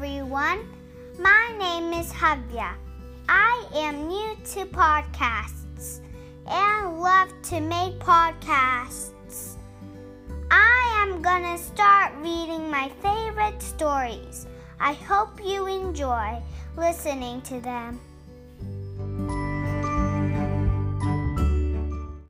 everyone. My name is Havya. I am new to podcasts and love to make podcasts. I am gonna start reading my favorite stories. I hope you enjoy listening to them.